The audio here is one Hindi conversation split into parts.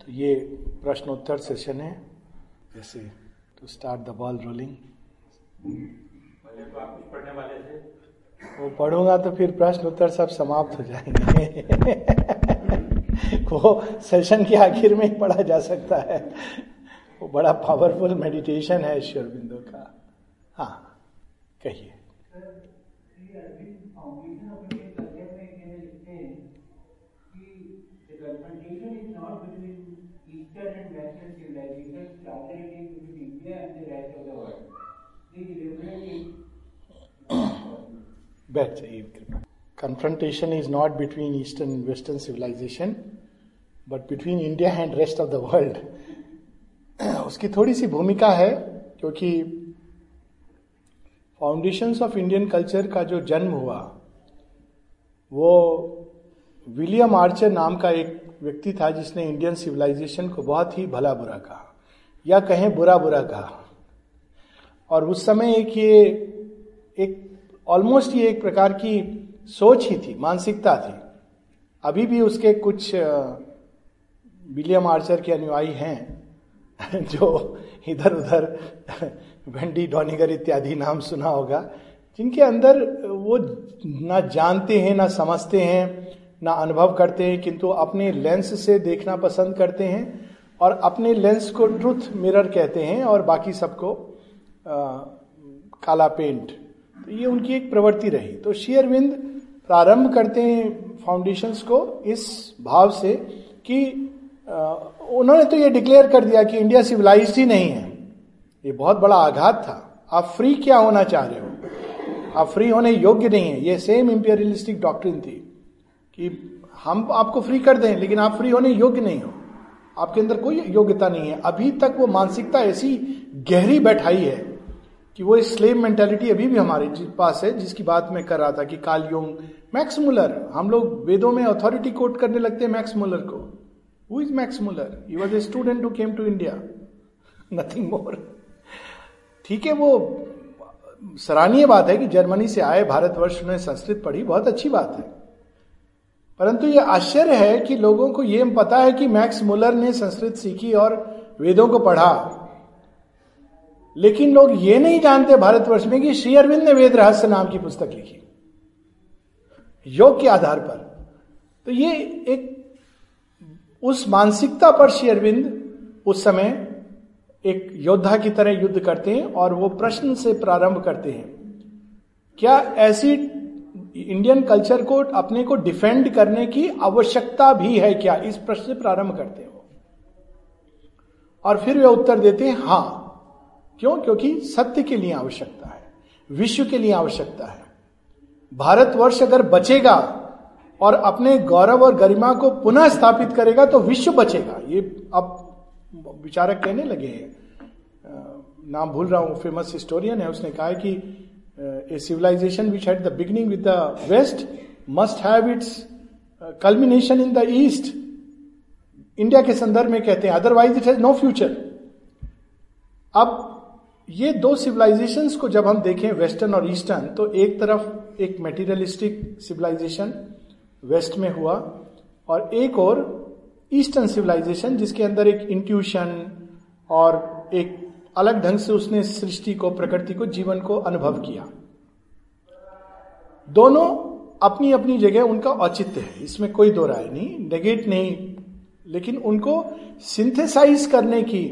तो ये प्रश्नोत्तर सेशन है। जैसे to start the ball rolling वो पढ़ूँगा तो फिर प्रश्न उत्तर सब समाप्त हो जाएँगे। वो सेशन के आखिर में ही पढ़ा जा सकता है। वो बड़ा पावरफुल मेडिटेशन है ईश्वर बिंदु का। हाँ कहिए। बैठ जाइए कृपा confrontation is not between eastern and western civilization but between india and rest of the world उसकी थोड़ी सी भूमिका है क्योंकि फाउंडेशंस ऑफ़ इंडियन कल्चर का जो जन्म हुआ वो विलियम आर्चर नाम का एक व्यक्ति था जिसने इंडियन सिविलाइजेशन को बहुत ही भला बुरा कहा, या कहें बुरा बुरा कहा। और उस समय एक ये, एक ऑलमोस्ट ये एक प्रकार की सोच ही थी, मानसिकता थी। अभी भी उसके कुछ विलियम आर्चर के अनुयायी हैं, जो इधर उधर वेंडी डॉनिगर इत्यादि नाम सुना होगा, जिनके अंदर वो ना जानते हैं, ना समझते हैं ना अनुभव करते हैं, किंतु अपने लेंस से देखना पसंद करते हैं और अपने लेंस को ट्रुथ मिरर कहते हैं और बाकी सबको काला पेंट तो ये उनकी एक प्रवृत्ति रही। तो शेयरविंद प्रारंभ करते हैं फाउंडेशंस को इस भाव से कि उन्होंने तो ये डिक्लेयर कर दिया कि इंडिया सिविलाइज ही नहीं है। ये बहुत बड़ा आघात था। आप फ्री क्या होना चाह रहे हो? आप फ्री होने योग्य नहीं है। ये सेम इंपेरियलिस्टिक डॉक्ट्रिन थी। कि हम आपको फ्री कर दें, लेकिन आप फ्री होने योग्य नहीं हो। आपके अंदर कोई योग्यता नहीं है। अभी तक वो मानसिकता ऐसी गहरी बैठाई है कि वो स्लेव मेंटेलिटी अभी भी हमारे पास है, जिसकी बात मैं कर रहा था कि काल योंग मैक्स मुलर हम लोग वेदों में अथॉरिटी कोट करने लगते हैं मैक्स मुलर को। Who is Max Muller he was a student who came to India nothing more ठीक है, वो सराहनीय बात है कि जर्मनी से आए, भारतवर्ष में संस्कृत पढ़ी, बहुत अच्छी बात है। परंतु ये आश्चर्य है कि लोगों को ये पता है कि मैक्स मुलर ने संस्कृत सीखी और वेदों को पढ़ा। लेकिन लोग ये नहीं जानते भारतवर्ष में कि श्री अरविंद ने वेद रहस्य नाम की पुस्तक लिखी। योग के आधार पर। तो ये एक उस मानसिकता पर श्री अरविंद उस समय एक योद्धा की तरह युद्ध करते हैं और वो प्रश्न से प्रारंभ करते हैं। क्या ऐसी इंडियन कल्चर को, अपने को डिफेंड करने की आवश्यकता भी है क्या? इस प्रश्न से प्रारंभ करते हैं और फिर वे उत्तर देते हैं, हाँ। क्यों? क्योंकि सत्य के लिए आवश्यकता है। विश्व के लिए आवश्यकता है। भारतवर्ष अगर बचेगा और अपने गौरव और गरिमा को पुनः स्थापित करेगा तो विश्व बचेगा। ये अब विचारक कहने लगे हैं। नाम भूल रहा हूँ फ़ेमस हिस्टोरियन है, उसने कहा है कि a civilisation which had the beginning with the west must have its culmination in the east India के संदर्भ में कहते हैं otherwise it has no future अब ये दो सिविलाइजेशंस को जब हम देखें वेस्टर्न और ईस्टर्न तो एक तरफ़ एक मेटीरियलिस्टिक सिविलाइजेशन वेस्ट में हुआ और एक और ईस्टर्न सिविलाइजेशन जिसके अंदर एक इंट्यूशन और एक अलग ढंग से उसने सृष्टि को, प्रकृति को, जीवन को अनुभव किया। दोनों अपनी अपनी जगह उनका औचित्य है। इसमें कोई दो राय नहीं नेगेट नहीं, लेकिन उनको सिंथेसाइज करने की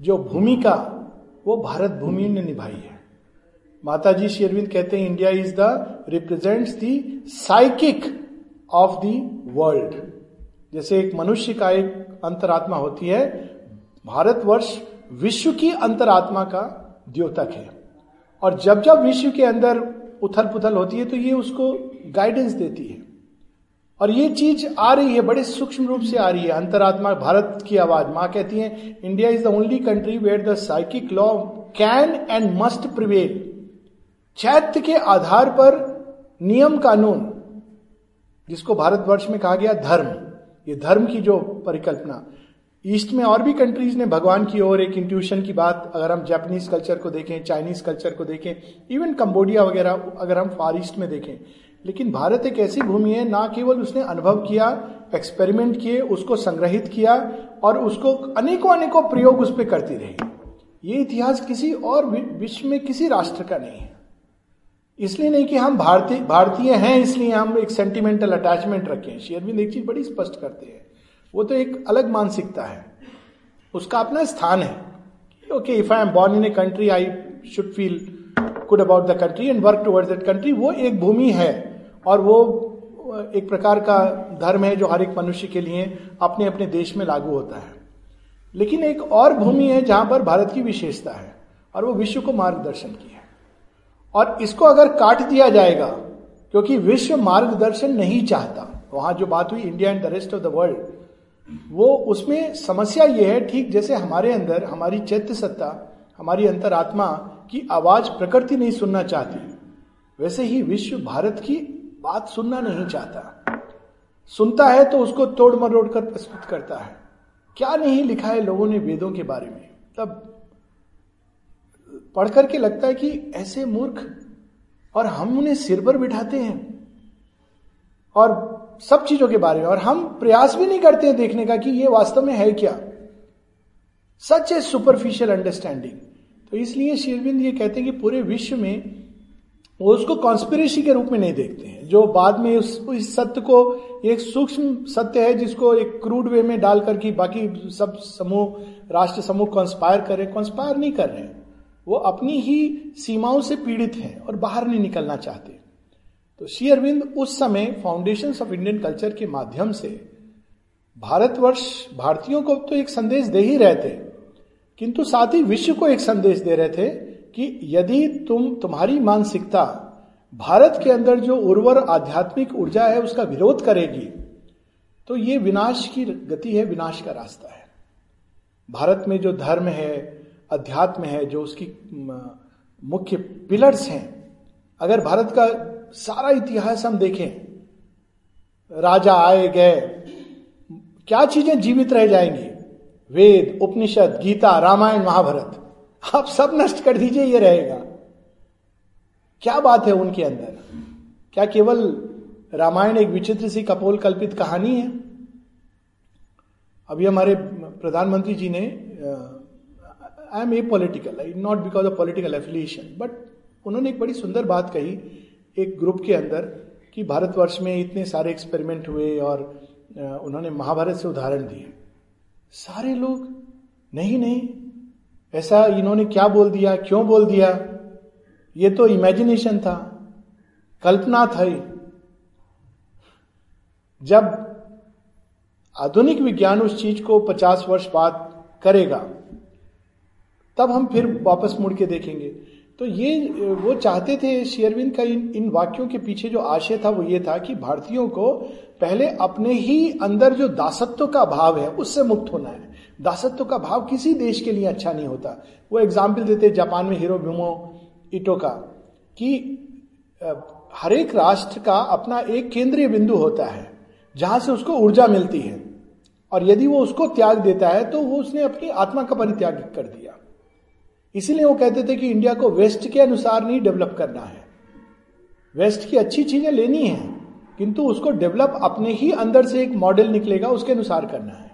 जो भूमिका, वो भारत भूमि ने निभाई है। माता जी शेरविंद कहते हैं India is the represents the psychic of the world जैसे एक मनुष्य का एक अंतरात्मा होती है, भारतवर्ष विश्व की अंतरात्मा का द्योतक है। और जब जब विश्व के अंदर उथल पुथल होती है तो ये उसको गाइडेंस देती है। और ये चीज़ आ रही है, बड़े सूक्ष्म रूप से आ रही है। अंतरात्मा, भारत की आवाज़, माँ कहती है India is the only country where the psychic law can and must prevail चैत्य के आधार पर नियम कानून, जिसको भारतवर्ष में कहा गया धर्म, ये धर्म की जो परिकल्पना ईस्ट में और भी कंट्रीज़ ने भगवान की ओर एक इंट्यूशन की बात, अगर हम जापानीज कल्चर को देखें चाइनीज़ कल्चर को देखें इवन कंबोडिया वगैरह, अगर हम फार ईस्ट में देखें। लेकिन भारत एक ऐसी भूमि है, ना केवल उसने अनुभव किया एक्सपेरिमेंट किए, उसको संग्रहित किया, और उसको अनेकों अनेकों प्रयोग उस पर करती रही। ये इतिहास किसी और विश्व में किसी राष्ट्र का नहीं है। इसलिए नहीं कि हम भारतीय भारतीय हैं, इसलिए हम एक सेंटिमेंटल अटैचमेंट रखें। शेयरविंद एक चीज़ बड़ी स्पष्ट करते हैं। वो तो एक अलग मानसिकता है। उसका अपना स्थान है। Okay if I am born in a country I should feel good about the country and work toward that country वो एक भूमि है और वो एक प्रकार का धर्म है जो हर एक मनुष्य के लिए अपने अपने देश में लागू होता है। लेकिन एक और भूमि है जहाँ पर भारत की विशेषता है और वो विश्व को मार्गदर्शन की है। और इसको अगर काट दिया जाएगा, क्योंकि विश्व मार्गदर्शन नहीं चाहता, वहाँ जो बात हुई India and the rest of the world वो उसमें समस्या ये है, ठीक जैसे हमारे अंदर हमारी चैत्य सत्ता, हमारी अंतरात्मा की आवाज़ प्रकृति नहीं सुनना चाहती। वैसे ही विश्व भारत की बात सुनना नहीं चाहता। सुनता है तो उसको तोड़ मरोड़ कर प्रस्तुत करता है। क्या नहीं लिखा है लोगों ने वेदों के बारे में? तब पढ़ करके लगता है कि ऐसे मूर्ख, और हम उन्हें सिर पर बिठाते हैं। और सब चीज़ों के बारे में। और हम प्रयास भी नहीं करते हैं देखने का कि ये वास्तव में है क्या। सच ए सुपरफिशियल अंडरस्टैंडिंग तो इसलिए शेरविंद ये कहते हैं कि पूरे विश्व में वो उसको कॉन्स्पिरेसी के रूप में नहीं देखते हैं। जो बाद में उस इस सत्य को, एक सूक्ष्म सत्य है जिसको एक क्रूड वे में डाल करके बाकी सब समूह, राष्ट्र समूह कॉन्स्पायर कर रहे कॉन्स्पायर नहीं कर रहे वो अपनी ही सीमाओं से पीड़ित हैं और बाहर नहीं निकलना चाहते। तो अरविंद उस समय फाउंडेशन ऑफ़ इंडियन कल्चर के माध्यम से भारतवर्ष, भारतीयों को तो एक संदेश दे ही रहे थे, किंतु साथ ही विश्व को एक संदेश दे रहे थे कि यदि तुम, तुम्हारी मानसिकता भारत के अंदर जो उर्वर आध्यात्मिक ऊर्जा है उसका विरोध करेगी तो ये विनाश की गति है, विनाश का रास्ता है। भारत में जो धर्म है, अध्यात्म है, जो उसकी मुख्य पिलर्स हैं, अगर भारत का सारा इतिहास हम देखें। राजा आए, गए। क्या चीज़ें जीवित रह जाएँगी? वेद, उपनिषद, गीता, रामायण, महाभारत। आप सब नष्ट कर दीजिए, ये रहेगा। क्या बात है उनके अंदर? क्या केवल रामायण एक विचित्र सी कपोल कल्पित कहानी है? अभी हमारे प्रधानमंत्री जी ने I am apolitical not because of political affiliation but उन्होंने एक बड़ी सुंदर बात कही एक ग्रुप के अंदर कि भारतवर्ष में इतने सारे एक्सपेरिमेंट हुए और उन्होंने महाभारत से उदाहरण दिए। सारे लोग, नहीं नहीं, ऐसा इन्होंने क्या बोल दिया, क्यों बोल दिया? ये तो इमेजिनेशन था, कल्पना था जब आधुनिक विज्ञान उस चीज़ को 50 वर्ष बाद करेगा, तब हम फिर वापस मुड़ के देखेंगे। तो ये, वो चाहते थे शेयरविंद का इन इन वाक्यों के पीछे जो आशय था वो ये था कि भारतीयों को पहले अपने ही अंदर जो दासत्व का भाव है, उससे मुक्त होना है। दासत्व का भाव किसी देश के लिए अच्छा नहीं होता। वो एग्ज़ाम्पल देते जापान में हीरो भीमो इटो का कि हर एक राष्ट्र का अपना एक केंद्रीय बिंदु होता है, जहाँ से उसको ऊर्जा मिलती है। और यदि वो उसको त्याग देता है तो वो उसने अपनी आत्मा का परित्याग कर दिया। इसीलिए वो कहते थे कि इंडिया को वेस्ट के अनुसार नहीं डेवलप करना है। वेस्ट की अच्छी चीज़ें लेनी है, किंतु उसको डेवलप अपने ही अंदर से एक मॉडल निकलेगा, उसके अनुसार करना है।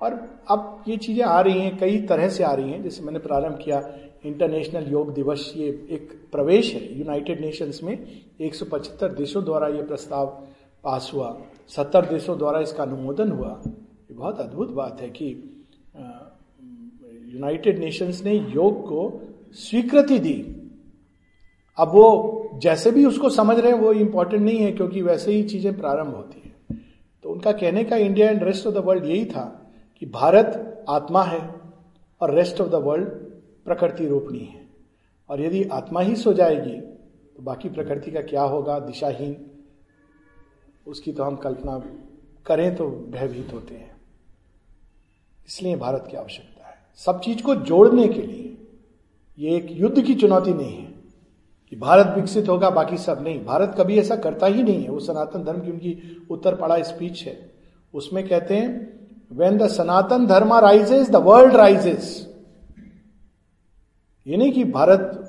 और अब ये चीज़ें आ रही हैं, कई तरह से आ रही हैं। जैसे मैंने प्रारंभ किया, इंटरनेशनल योग दिवस ये एक प्रवेश है। यूनाइटेड नेशंस में 175 देशों द्वारा ये प्रस्ताव पास हुआ 70 देशों द्वारा इसका अनुमोदन हुआ। ये बहुत अद्भुत बात है कि यूनाइटेड नेशंस ने योग को स्वीकृति दी। अब वो जैसे भी उसको समझ रहे हैं, वो इंपॉर्टेंट नहीं है, क्योंकि वैसे ही चीज़ें प्रारंभ होती है। तो उनका कहने का India and rest of the world यही था कि भारत आत्मा है और रेस्ट ऑफ़ द वर्ल्ड प्रकृति रूपणी है। और यदि आत्मा ही सो जाएगी तो बाकी प्रकृति का क्या होगा? दिशाहीन। उसकी तो हम कल्पना करें तो भयभीत होते हैं। इसलिए भारत की आवश्यकता सब चीज़ को जोड़ने के लिए ये एक युद्ध की चुनौती नहीं है कि भारत विकसित होगा, बाकी सब नहीं। भारत कभी ऐसा करता ही नहीं है। वो सनातन धर्म की उनकी उत्तर पड़ा स्पीच है। उसमें कहते हैं वेन द सनातन धर्म राइजेस द वर्ल्ड राइजेस ये नहीं कि भारत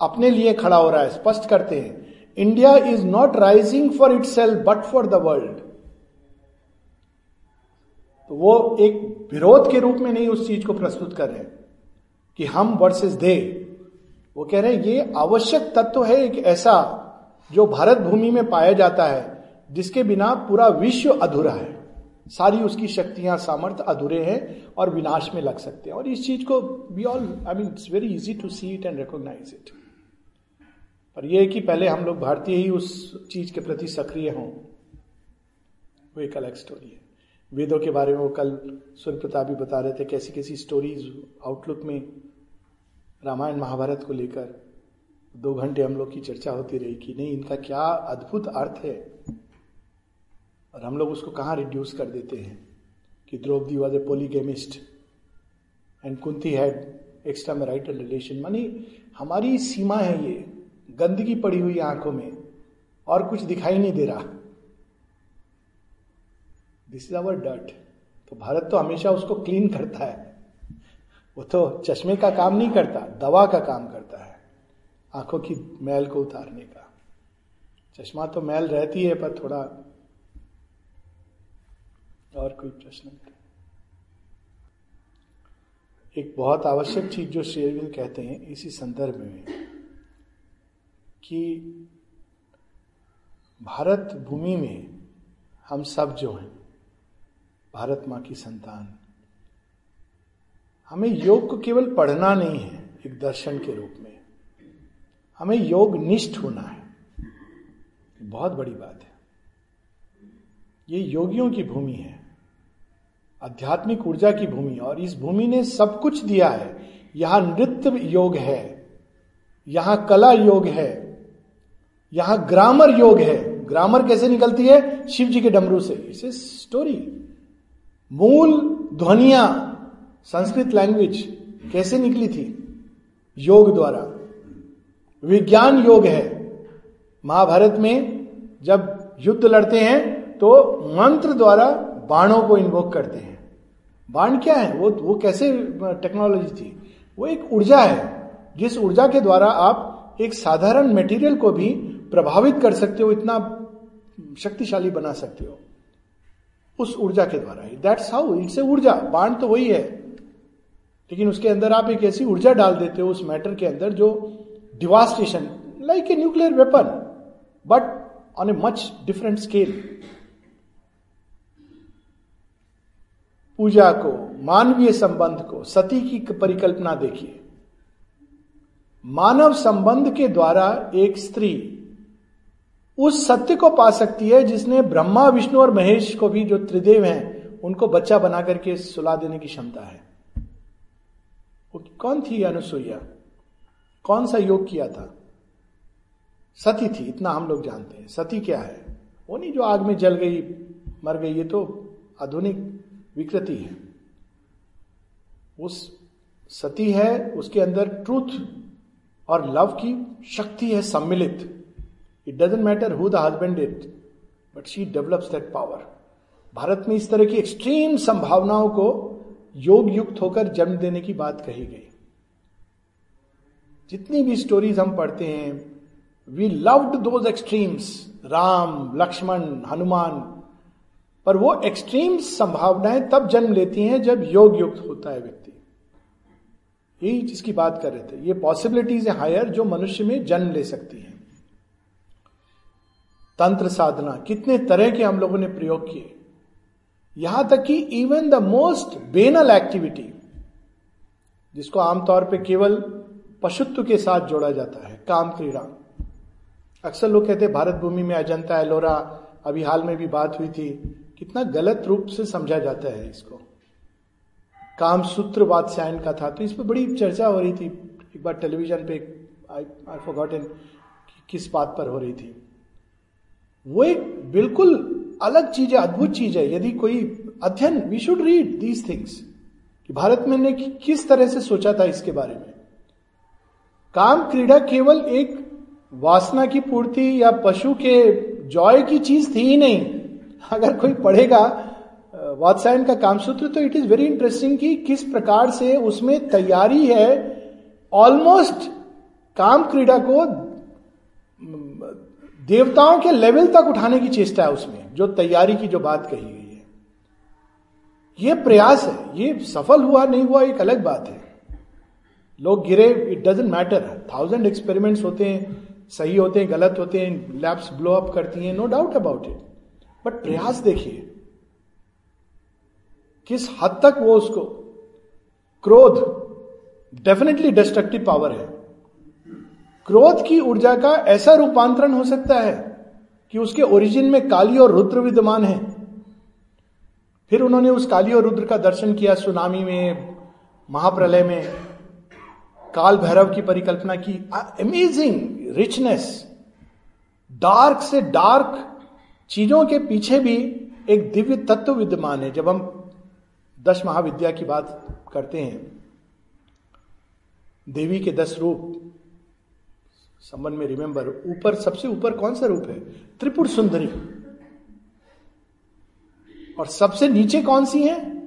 अपने लिए खड़ा हो रहा है। स्पष्ट करते हैं India is not rising for itself but for the world तो वो एक विरोध के रूप में नहीं उस चीज़ को प्रस्तुत कर रहे कि हम वर्सेस दे। वो कह रहे हैं, ये आवश्यक तत्व है एक ऐसा जो भारत भूमि में पाया जाता है, जिसके बिना पूरा विश्व अधूरा है। सारी उसकी शक्तियाँ, सामर्थ्य अधूरे हैं और विनाश में लग सकते हैं। और इस चीज़ को we all I mean it's very easy to see it and recognise it पर यह कि पहले हम लोग भारतीय ही उस चीज़ के प्रति सक्रिय हों। वो एक अलग स्टोरी है। वेदों के बारे में वो कल सूर्य प्रताप भी बता रहे थे कैसी कैसी स्टोरीज आउटलुक में रामायण महाभारत को लेकर दो घंटे हम लोग की चर्चा होती रही कि नहीं, इनका क्या अद्भुत अर्थ है? और हम लोग उसको कहाँ रिड्यूस कर देते हैं? कि Draupadi was a polygamist and Kunti had extramarital relation मानी हमारी सीमा है ये, गंदगी पड़ी हुई आँखों में और कुछ दिखाई नहीं दे रहा। दिस इज़ अवर डट तो भारत तो हमेशा उसको क्लीन करता है। वो तो चश्मे का काम नहीं करता, दवा का काम करता है, आँखों की मैल को उतारने का। चश्मा तो मैल रहती है, पर थोड़ा और कोई प्रश्न एक बहुत आवश्यक चीज़ जो शेरविल कहते हैं, इसी संदर्भ में, कि भारत भूमि में हम सब जो हैं भारत माँ की संतान। हमें योग को केवल पढ़ना नहीं है, एक दर्शन के रूप में। हमें योग निष्ठ होना है। बहुत बड़ी बात है। ये योगियों की भूमि है, आध्यात्मिक ऊर्जा की भूमि, और इस भूमि ने सब कुछ दिया है। यहाँ नृत्य योग है, यहाँ कला योग है, यहाँ ग्रामर योग है। ग्रामर कैसे निकलती है? शिव जी के डमरू से। इसे स्टोरी। मूल ध्वनिया संस्कृत लैंग्वेज कैसे निकली थी? योग द्वारा। विज्ञान योग है। महाभारत में जब युद्ध लड़ते हैं तो मंत्र द्वारा बाणों को इन्वोक करते हैं। बाण क्या है? वो वो कैसे टेक्नोलॉजी थी? वो एक ऊर्जा है, जिस ऊर्जा के द्वारा आप एक साधारण मटेरियल को भी प्रभावित कर सकते हो, इतना शक्तिशाली बना सकते हो। उस ऊर्जा के द्वारा ही। दैट्स हाउ इट्स ए ऊर्जा। बाण तो वही है। लेकिन उसके अंदर आप एक ऐसी ऊर्जा डाल देते हो उस मैटर के अंदर जो devastation like a nuclear weapon but on a much different scale पूजा को, मानवीय संबंध को, सती की परिकल्पना देखिए। मानव संबंध के द्वारा एक स्त्री उस सत्य को पा सकती है जिसने ब्रह्मा, विष्णु और महेश को भी, जो त्रिदेव हैं, उनको बच्चा बना करके सुला देने की क्षमता है। वो कौन थी अनुसुईया? कौन सा योग किया था? सती थी, इतना हम लोग जानते हैं। सती क्या है? वो नहीं जो आग में जल गई, मर गई, ये तो आधुनिक विकृति है। उस सती है, उसके अंदर ट्रूथ और लव की शक्ति है सम्मिलित। It doesn't matter who the husband it but she develops that power Bharat में इस तरह की एक्सट्रीम संभावनाओं को योग युक्त होकर जन्म देने की बात कही गई। जितनी भी स्टोरीज हम पढ़ते हैं we loved those extremes Ram, Lakshman, Hanuman. पर वो एक्सट्रीम संभावनाएँ तब जन्म लेती हैं जब योग युक्त होता है व्यक्ति। यही जिसकी बात कर रहे थे। ये पॉसिबिलिटीज हायर जो मनुष्य में जन्म ले सकती हैं। तंत्र साधना, कितने तरह के हम लोगों ने प्रयोग किए। यहाँ तक कि even the most banal activity जिसको आमतौर पे केवल पशुत्व के साथ जोड़ा जाता है, काम क्रीड़ा। अक्सर लोग कहते हैं, भारत भूमि में अजंता, एलोरा, अभी हाल में भी बात हुई थी, कितना गलत रूप से समझा जाता है इसको। काम सूत्र वात्स्यायन का था तो इस पर बड़ी चर्चा हो रही थी। एक बार टेलीविज़न पे आई आई किस बात पर हो रही थी। वो एक बिल्कुल अलग चीज़ है, अद्भुत चीज़ है। यदि कोई अध्ययन we should read these things कि भारत में ने किस तरह से सोचा था इसके बारे में। काम, क्रीड़ा केवल एक वासना की पूर्ति या पशु के जॉय की चीज़ थी ही नहीं। अगर कोई पढ़ेगा वात्सायन का कामसूत्र तो इट इज़ वेरी इंटरेस्टिंग कि किस प्रकार से उसमें तैयारी है। ऑलमोस्ट काम, क्रीड़ा को देवताओं के लेवल तक उठाने की चेष्टा है उसमें, जो तैयारी की, जो बात कही गई है। ये प्रयास है, ये सफल हुआ, नहीं हुआ, एक अलग बात है। लोग गिरे it doesn't matter thousand experiments होते हैं, सही होते हैं, गलत होते हैं लैब्स ब्लो अप करती हैं no doubt about it but प्रयास देखिए, किस हद तक वो उसको, क्रोध डेफिनेटली डिस्ट्रक्टिव पावर है। क्रोध की ऊर्जा का ऐसा रूपांतरण हो सकता है कि उसके ओरिजिन में काली और रुद्र विद्यमान है। फिर उन्होंने उस काली और रुद्र का दर्शन किया सुनामी में, महाप्रलय में, काल भैरव की परिकल्पना की। अमेजिंग रिचनेस डार्क से डार्क चीज़ों के पीछे भी एक दिव्य तत्व विद्यमान है, जब हम दस महाविद्या की बात करते हैं। देवी के दस रूप संबंध में रिमेंबर ऊपर, सबसे ऊपर कौन सा रूप है? त्रिपुर सुंदरी। और सबसे नीचे कौन सी है?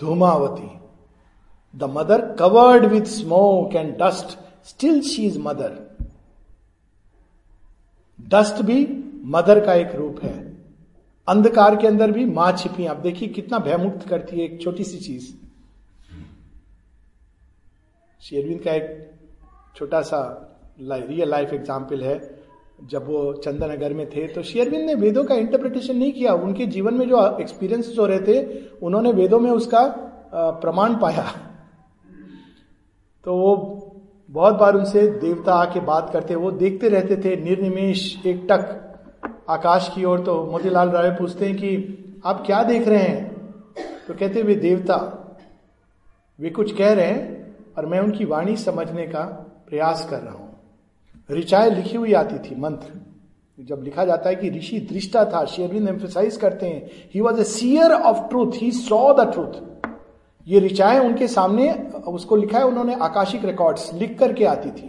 Dhumavati. The mother covered with smoke and dust still she is mother dust भी मदर का एक रूप है। अंधकार के अंदर भी माँ छिपी आप देखिए कितना भयमुक्त करती है एक छोटी सी चीज़। शेरविंद का एक छोटा सा रियल लाइफ एग्ज़ाम्पल है। जब वो चंदनगर में थे तो शेयरविंद ने वेदों का इंटरप्रिटेशन नहीं किया। उनके जीवन में जो एक्सपीरियंस हो रहे थे, उन्होंने वेदों में उसका प्रमाण पाया। तो वो बहुत बार उनसे देवता आके बात करते, वो देखते रहते थे, निर्निमेश एक टक आकाश की ओर। तो मोतीलाल राय पूछते हैं कि, आप क्या देख रहे हैं? तो कहते, वे देवता। वे कुछ कह रहे हैं और मैं उनकी वाणी समझने का प्रयास कर रहा हूँ। ऋचाएँ लिखी हुई आती थी, मंत्र। जब लिखा जाता है कि ऋषि दृष्टा था शेरविंद एम्फोसाइज करते हैं he was a seer of truth he saw the truth ये ऋचाएँ उनके सामने, उसको लिखा है, उन्होंने आकाशिक रिकॉर्ड्स लिख करके आती थी।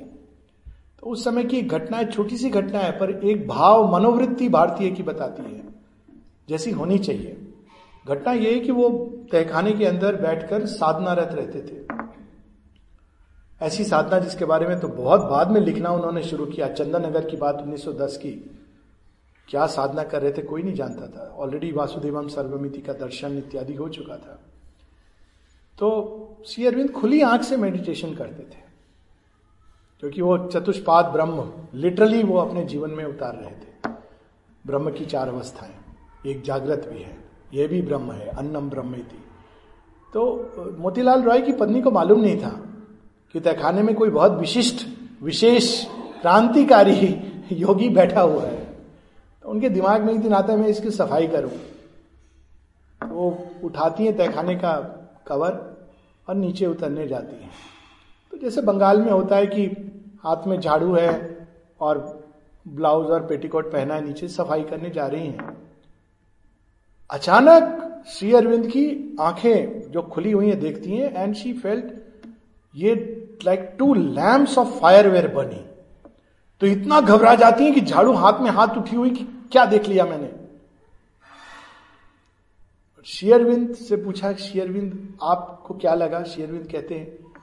तो उस समय की घटना छोटी सी घटना है, पर एक भाव मनोवृत्ति भारतीय की बताती है, जैसी होनी चाहिए। घटना यह है कि वो तहखाने के अंदर बैठकर साधनारत रहते थे। ऐसी साधना जिसके बारे में तो बहुत बाद में लिखना उन्होंने शुरू किया। चंदन नगर की बात 1910 की। क्या साधना कर रहे थे कोई नहीं जानता था। ऑलरेडी वासुदेवम सर्वमिति का दर्शन इत्यादि हो चुका था। तो श्री अरविंद खुली आँख से मेडिटेशन करते थे। क्योंकि वो चतुष्पाद ब्रह्म लिटरली वो अपने जीवन में उतार रहे थे। ब्रह्म की चार अवस्थाएँ। एक जागृत भी है। यह भी ब्रह्म है। अन्नम ब्रह्म थी तो मोतीलाल रॉय की पत्नी को मालूम नहीं था। कि तहखाने में कोई बहुत विशिष्ट, विशेष क्रांतिकारी योगी बैठा हुआ है। तो उनके दिमाग में एक दिन आता है, मैं इसकी सफ़ाई करूँ। तो वो उठाती है तहखाने का कवर और नीचे उतरने जाती है। तो जैसे बंगाल में होता है कि हाथ में झाड़ू है और ब्लाउज और पेटीकोट पहना है, नीचे सफ़ाई करने जा रही हैं। अचानक श्री अरविंद की आँखें जो खुली हुई हैं, देखती हैं एंड शी फेल्ट ये like two lamps of fire were बनी तो इतना घबरा जाती है कि झाड़ू हाथ में हाथ उठी हुई कि क्या देख लिया मैंने? शेयरविंद से पूछा, शेयरविंद, आपको क्या लगा? शेयरविंद कहते हैं,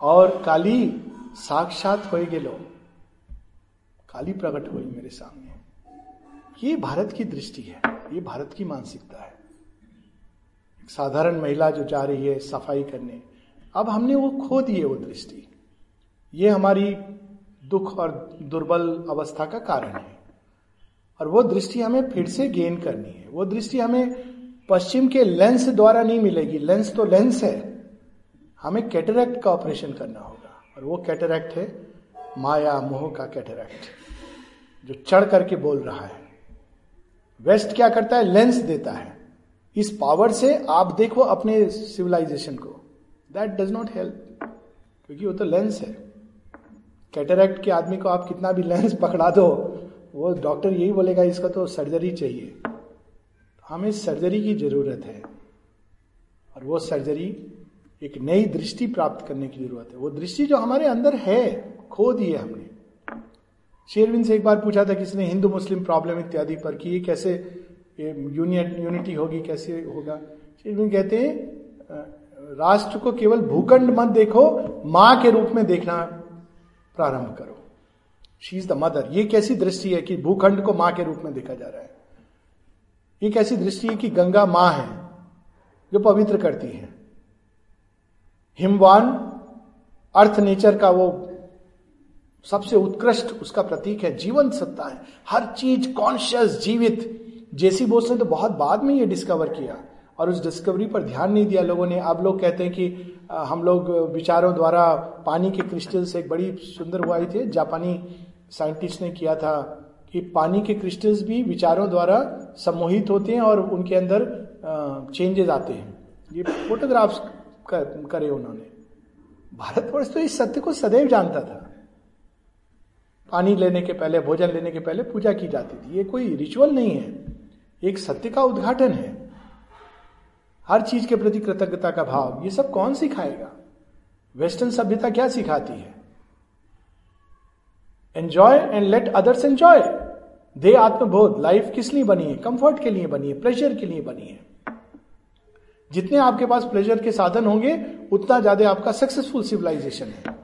और काली साक्षात हो गेलो काली प्रकट हुई मेरे सामने। ये भारत की दृष्टि है, ये भारत की मानसिकता है। एक साधारण महिला जो जा रही है सफ़ाई करने अब हमने वो खो दिए वो दृष्टि। ये हमारी दुख और दुर्बल अवस्था का कारण है। और वो दृष्टि हमें फिर से गेन करनी है। वो दृष्टि हमें पश्चिम के लेंस द्वारा नहीं मिलेगी। लेंस तो लेंस है। हमें कैटरैक्ट का ऑपरेशन करना होगा। और वो कैटरैक्ट है माया मोह का कैटरैक्ट जो चढ़ करके बोल रहा है। वेस्ट क्या करता है? लेंस देता है। इस पावर से आप देखो अपने सिविलाइजेशन को। दैट डज नॉट हेल्प क्योंकि वो तो लेंस है। कैटरैक्ट के आदमी को आप कितना भी लेंस पकड़ा दो, वो डॉक्टर यही बोलेगा, इसका तो सर्जरी चाहिए। हमें सर्जरी की ज़रूरत है। और वो सर्जरी एक नई दृष्टि प्राप्त करने की ज़रूरत है। वो दृष्टि जो हमारे अंदर है खो दी है हमने। शेरविन से एक बार पूछा था किसने हिंदू मुस्लिम प्रॉब्लम इत्यादि पर कि ये कैसे यूनियन यूनिटी होगी, कैसे होगा? शेरविन कहते हैं राष्ट्र को केवल भूखंड मत देखो, माँ के रूप में देखना प्रारंभ करो। शी इज़ द मदर ये कैसी दृष्टि है कि भूखंड को माँ के रूप में देखा जा रहा है? एक ऐसी दृष्टि है कि गंगा माँ है, जो पवित्र करती है? हिमवान, अर्थ नेचर का वो सबसे उत्कृष्ट उसका प्रतीक है जीवन सत्ता है। हर चीज़ कॉन्शियस जीवित। जेसी बोस ने तो बहुत बाद में ये डिस्कवर किया। और उस डिस्कवरी पर ध्यान नहीं दिया लोगों ने। अब लोग कहते हैं कि हम लोग विचारों द्वारा पानी के क्रिस्टल से एक बड़ी सुंदर हुआ थे, जापानी साइंटिस्ट ने किया था कि पानी के क्रिस्टल्स भी विचारों द्वारा सम्मोहित होते हैं और उनके अंदर चेंजेस आते हैं। ये फोटोग्राफ्स करे उन्होंने। भारतवर्ष तो इस सत्य को सदैव जानता था। पानी लेने के पहले, भोजन लेने के पहले पूजा की जाती थी। ये कोई रिचुअल नहीं है। एक सत्य का उद्घाटन है। हर चीज़ के प्रति कृतज्ञता का भाव, ये सब कौन सिखाएगा? वेस्टर्न सभ्यता क्या सिखाती है? Enjoy and let others enjoy दे आत्मबोध लाइफ किस लिए बनी है? कंफर्ट के लिए बनी है प्लेजर के लिए बनी है। जितने आपके पास प्लेजर के साधन होंगे, उतना ज़्यादा आपका सक्सेसफुल सिविलाइजेशन है।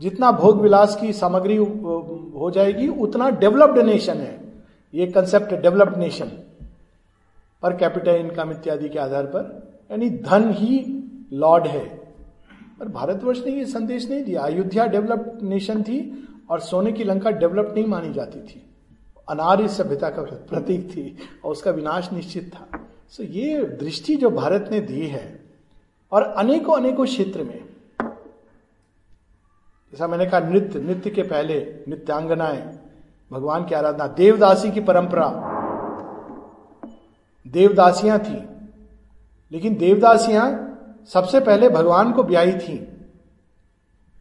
जितना भोग विलास की सामग्री हो जाएगी, उतना डेवलप्ड नेशन है। ये कंसेप्ट डेवलप्ड नेशन पर कैपिटल इनकम इत्यादि के आधार पर, यानी धन ही लॉर्ड है। पर भारतवर्ष ने ये संदेश नहीं दिया। अयोध्या डेवलप्ड नेशन थी और सोने की लंका डेवलप्ड नहीं मानी जाती थी। अनार्य सभ्यता का प्रतीक थी और उसका विनाश निश्चित था। सो ये दृष्टि जो भारत ने दी है और अनेकों अनेकों क्षेत्र में, जैसा मैंने कहा, नृत्य नृत्य के पहले नृत्यांगनाएँ, भगवान की आराधना, देवदासी की परंपरा देवदासियाँ थी। लेकिन देवदासियाँ सबसे पहले भगवान को ब्याई थी।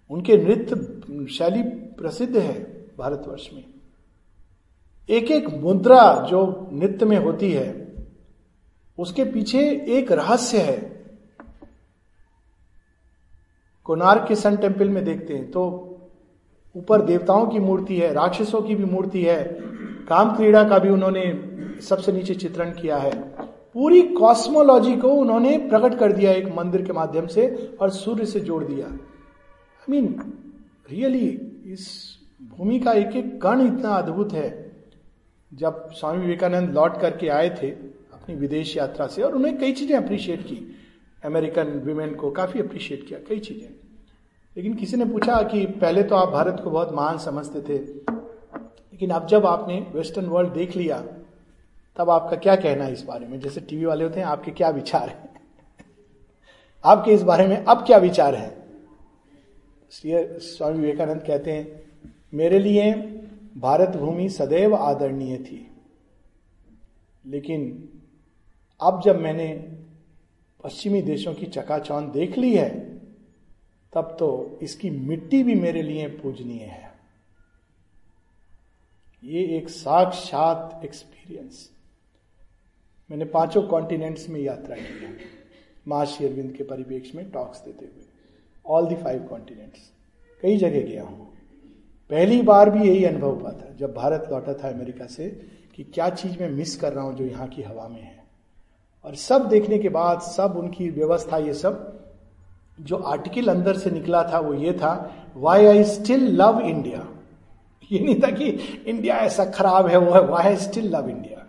उनके नृत्य शैली प्रसिद्ध है भारतवर्ष में। एक एक मुद्रा जो नृत्य में होती है, उसके पीछे एक रहस्य है। कोनार्क के सन टेंपल में देखते हैं तो ऊपर देवताओं की मूर्ति है, राक्षसों की भी मूर्ति है काम क्रीड़ा का भी उन्होंने सबसे नीचे चित्रण किया है। पूरी कॉस्मोलॉजी को उन्होंने प्रकट कर दिया एक मंदिर के माध्यम से और सूर्य से जोड़ दिया। आई मीन रियली इस भूमि का एक एक कण इतना अद्भुत है। जब स्वामी विवेकानंद लौट करके आए थे अपनी विदेश यात्रा से और उन्हें कई चीज़ें अप्रिशिएट की। अमेरिकन वीमेन को काफ़ी अप्रिशिएट किया, कई चीज़ें। लेकिन किसी ने पूछा कि पहले तो आप भारत को बहुत महान समझते थे लेकिन अब जब आपने वेस्टर्न वर्ल्ड देख लिया, तब आपका क्या कहना है इस बारे में? जैसे टीवी वाले होते हैं, आपके क्या विचार हैं? आपके इस बारे में अब क्या विचार है? इसलिए स्वामी विवेकानंद कहते हैं, मेरे लिए भारत भूमि सदैव आदरणीय थी। लेकिन अब जब मैंने पश्चिमी देशों की चकाचौंध देख ली है, तब तो इसकी मिट्टी भी मेरे लिए पूजनीय है। ये एक साक्षात एक्सपीरियंस मैंने पाँचों कॉन्टिनेंट्स में यात्रा की है। महर्षि अरविंद के परिवेश में टॉक्स देते हुए। ऑल दी फाइव कॉन्टिनेंट्स कई जगह गया हूँ। पहली बार भी यही अनुभव हुआ था, जब भारत लौटा था अमेरिका से, कि क्या चीज़ मैं मिस कर रहा हूँ जो यहाँ की हवा में है। और सब देखने के बाद, सब उनकी व्यवस्था, ये सब, जो आर्टिकल अंदर से निकला था, वो ये था why I still love India ये नहीं था कि इंडिया ऐसा खराब है, वो है वाई स्टिल लव इंडिया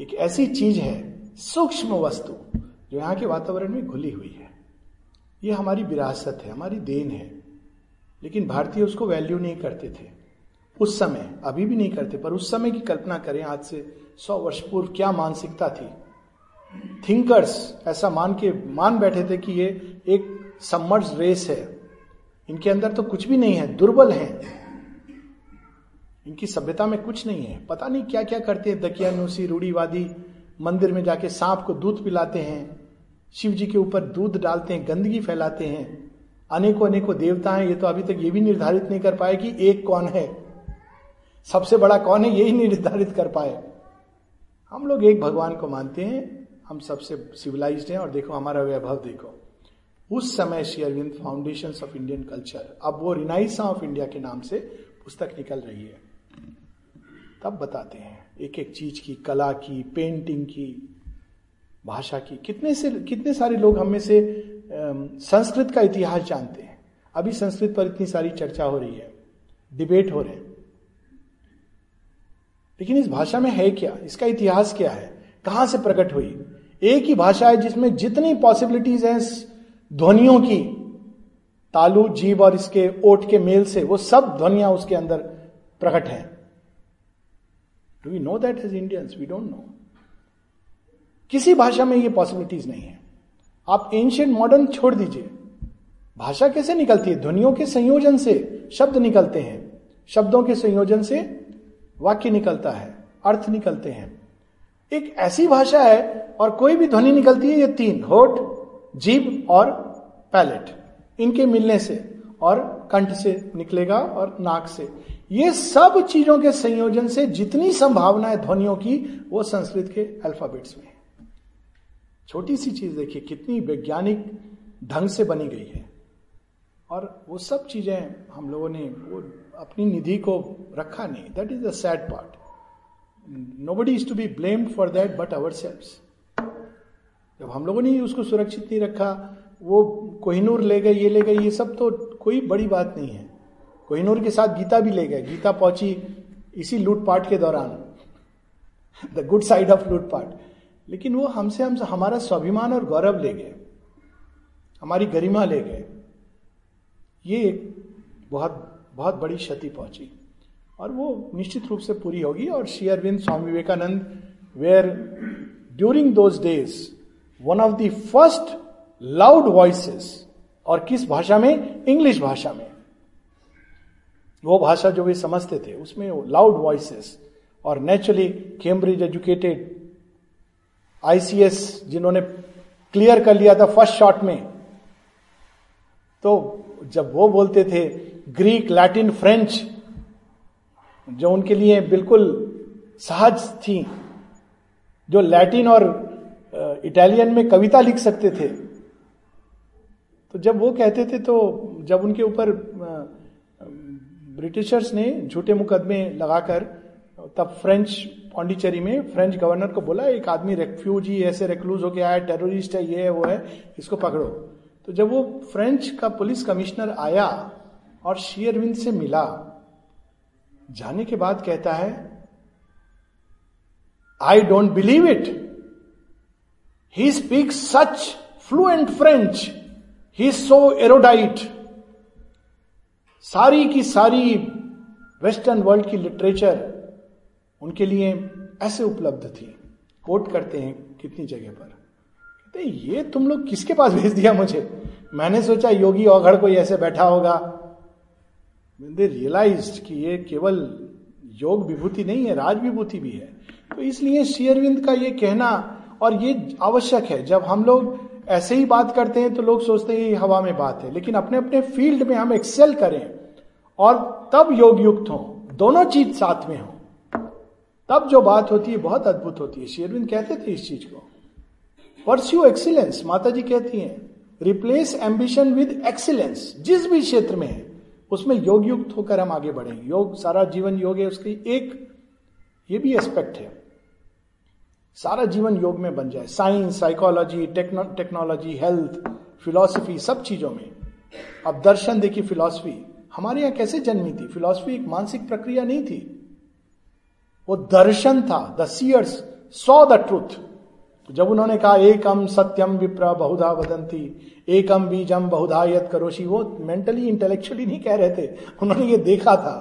एक ऐसी चीज़ है, सूक्ष्म वस्तु, जो यहाँ के वातावरण में घुली हुई है। ये हमारी विरासत है, हमारी देन है। लेकिन भारतीय उसको वैल्यू नहीं करते थे। उस समय, अभी भी नहीं करते, पर उस समय की कल्पना करें, आज से सौ वर्ष पूर्व क्या मानसिकता थी। थिंकर्स ऐसा मान के, मान बैठे थे कि ये एक सबमर्ज रेस है। इनके अंदर तो कुछ भी नहीं है, दुर्बल है। इनकी सभ्यता में कुछ नहीं है। पता नहीं क्या क्या करते हैं दकियानुसी रूढ़ीवादी। मंदिर में जाके सांप को दूध पिलाते हैं। शिव जी के ऊपर दूध डालते हैं, गंदगी फैलाते हैं। अनेकों अनेकों देवता हैं। ये तो अभी तक ये भी निर्धारित नहीं कर पाए कि एक कौन है। सबसे बड़ा कौन है, यही निर्धारित कर पाए। हम लोग एक भगवान को मानते हैं। हम सबसे सिविलाइज्ड हैं और देखो, हमारा वैभव देखो। उस समय Shri Aurobindo foundation of Indian culture, अब वो रिनाइसा ऑफ़ इंडिया के नाम से पुस्तक निकल रही है। तब बताते हैं एक एक चीज़ की, कला की पेंटिंग की, भाषा की। कितने से, कितने सारे लोग हम में से संस्कृत का इतिहास जानते हैं। अभी संस्कृत पर इतनी सारी चर्चा हो रही है डिबेट हो रहे हैं। लेकिन इस भाषा में है क्या? इसका इतिहास क्या है? कहाँ से प्रकट हुई? एक ही भाषा है जिसमें जितनी पॉसिबिलिटीज हैं, ध्वनियों की, तालु, जीव और इसके ओट के मेल से, वो सब ध्वनिया उसके अंदर प्रकट हैं। Do we know that is Indians we don't know किसी भाषा में ये पॉसिबिलिटीज नहीं है। आप एंशियंट मॉडर्न छोड़ दीजिए। भाषा कैसे निकलती है? ध्वनियों के संयोजन से शब्द निकलते हैं। शब्दों के संयोजन से वाक्य निकलता है। अर्थ निकलते हैं। एक ऐसी भाषा है और कोई भी ध्वनि निकलती है, ये तीन, होठ, जीभ और पैलेट इनके मिलने से और कंठ से निकलेगा और नाक से। ये सब चीज़ों के संयोजन से जितनी संभावना है ध्वनियों की, वो संस्कृत के अल्फाबेट्स में छोटी सी चीज़ देखिए, कितनी वैज्ञानिक ढंग से बनी गई है। और वो सब चीज़ें हम लोगों ने, वो अपनी निधि को रखा नहीं। That is the sad part nobody is to be blamed for that but our जब हम लोगों ने उसको सुरक्षित नहीं रखा, वो कोहिनूर ले गए, ये ले गए, ये सब तो कोई बड़ी बात नहीं है। कोहिनूर के साथ गीता भी ले गए। गीता पहुँची इसी लूटपाट के दौरान। द गुड साइड ऑफ़ लूटपाट। लेकिन वो हमसे हम, हमारा स्वाभिमान और गौरव ले गए। हमारी गरिमा ले गए। ये बहुत बहुत बड़ी क्षति पहुँची। और वो निश्चित रूप से पूरी होगी और Shri Aurobindo Swami Vivekananda were during those days one of the first loud voices और किस भाषा में? इंग्लिश भाषा में। वो भाषा जो वे समझते थे, उसमें लाउड वॉइसेस और नेचुरली कैम्ब्रिज एजुकेटेड आईसीएस जिन्होंने क्लियर कर लिया था फ़र्स्ट शॉट में। तो जब वो बोलते थे ग्रीक लैटिन फ्रेंच जो उनके लिए बिल्कुल सहज थी, जो लैटिन और इटालियन में कविता लिख सकते थे तो जब वो कहते थे तो जब उनके ऊपर ब्रिटिशर्स ने झूठे मुकदमे लगाकर तब फ्रेंच पांडिचेरी में, फ्रेंच गवर्नर को बोला, एक आदमी रेफ्यूजी ऐसे रेक्लूज होके आया, टेररिस्ट है, ये है, वो है, इसको पकड़ो। तो जब वो फ्रेंच का पुलिस कमिश्नर आया और शेयरविंद से मिला, जाने के बाद कहता है I don't believe it he speak such fluent French he so erudite सारी की सारी वेस्टर्न वर्ल्ड की लिटरेचर उनके लिए ऐसे उपलब्ध थी। कोट करते हैं कितनी जगह पर। कहते ये तुम लोग किसके पास भेज दिया मुझे? मैंने सोचा योगी औघड़ कोई ऐसे बैठा होगा। दे रियलाइज़ कि ये केवल योग विभूति नहीं है, राज विभूति भी है। तो इसलिए शेयरविंद का ये कहना और ये आवश्यक है, जब हम लोग ऐसे ही बात करते हैं तो लोग सोचते हैं, ये हवा में बात है। लेकिन अपने अपने फ़ील्ड में हम एक्सेल करें और तब योग युक्त हो। दोनों चीज़ साथ में हो। तब जो बात होती है, बहुत अद्भुत होती है। शेरविंद कहते थे इस चीज़ को। परस्यू एक्सीलेंस माता जी कहती हैं रिप्लेस एम्बिशन विद एक्सीलेंस जिस भी क्षेत्र में है, उसमें योग युक्त होकर हम आगे बढ़े। योग, सारा जीवन योग है, उसकी एक, ये भी एस्पेक्ट है। सारा जीवन योग में बन जाए। Science psychology technology health philosophy सब चीज़ों में। अब दर्शन देखिए फिलॉसफी हमारे यहाँ कैसे जन्मी थी? फिलॉसफी एक मानसिक प्रक्रिया नहीं थी। वो दर्शन था the seers saw the truth जब उन्होंने कहा, एकम सत्यम विप्र बहुधा वदंती, एकम बीजम बहुधा यत करोशी वो मेंटली इंटेलेक्चुअली नहीं कह रहे थे। उन्होंने ये देखा था,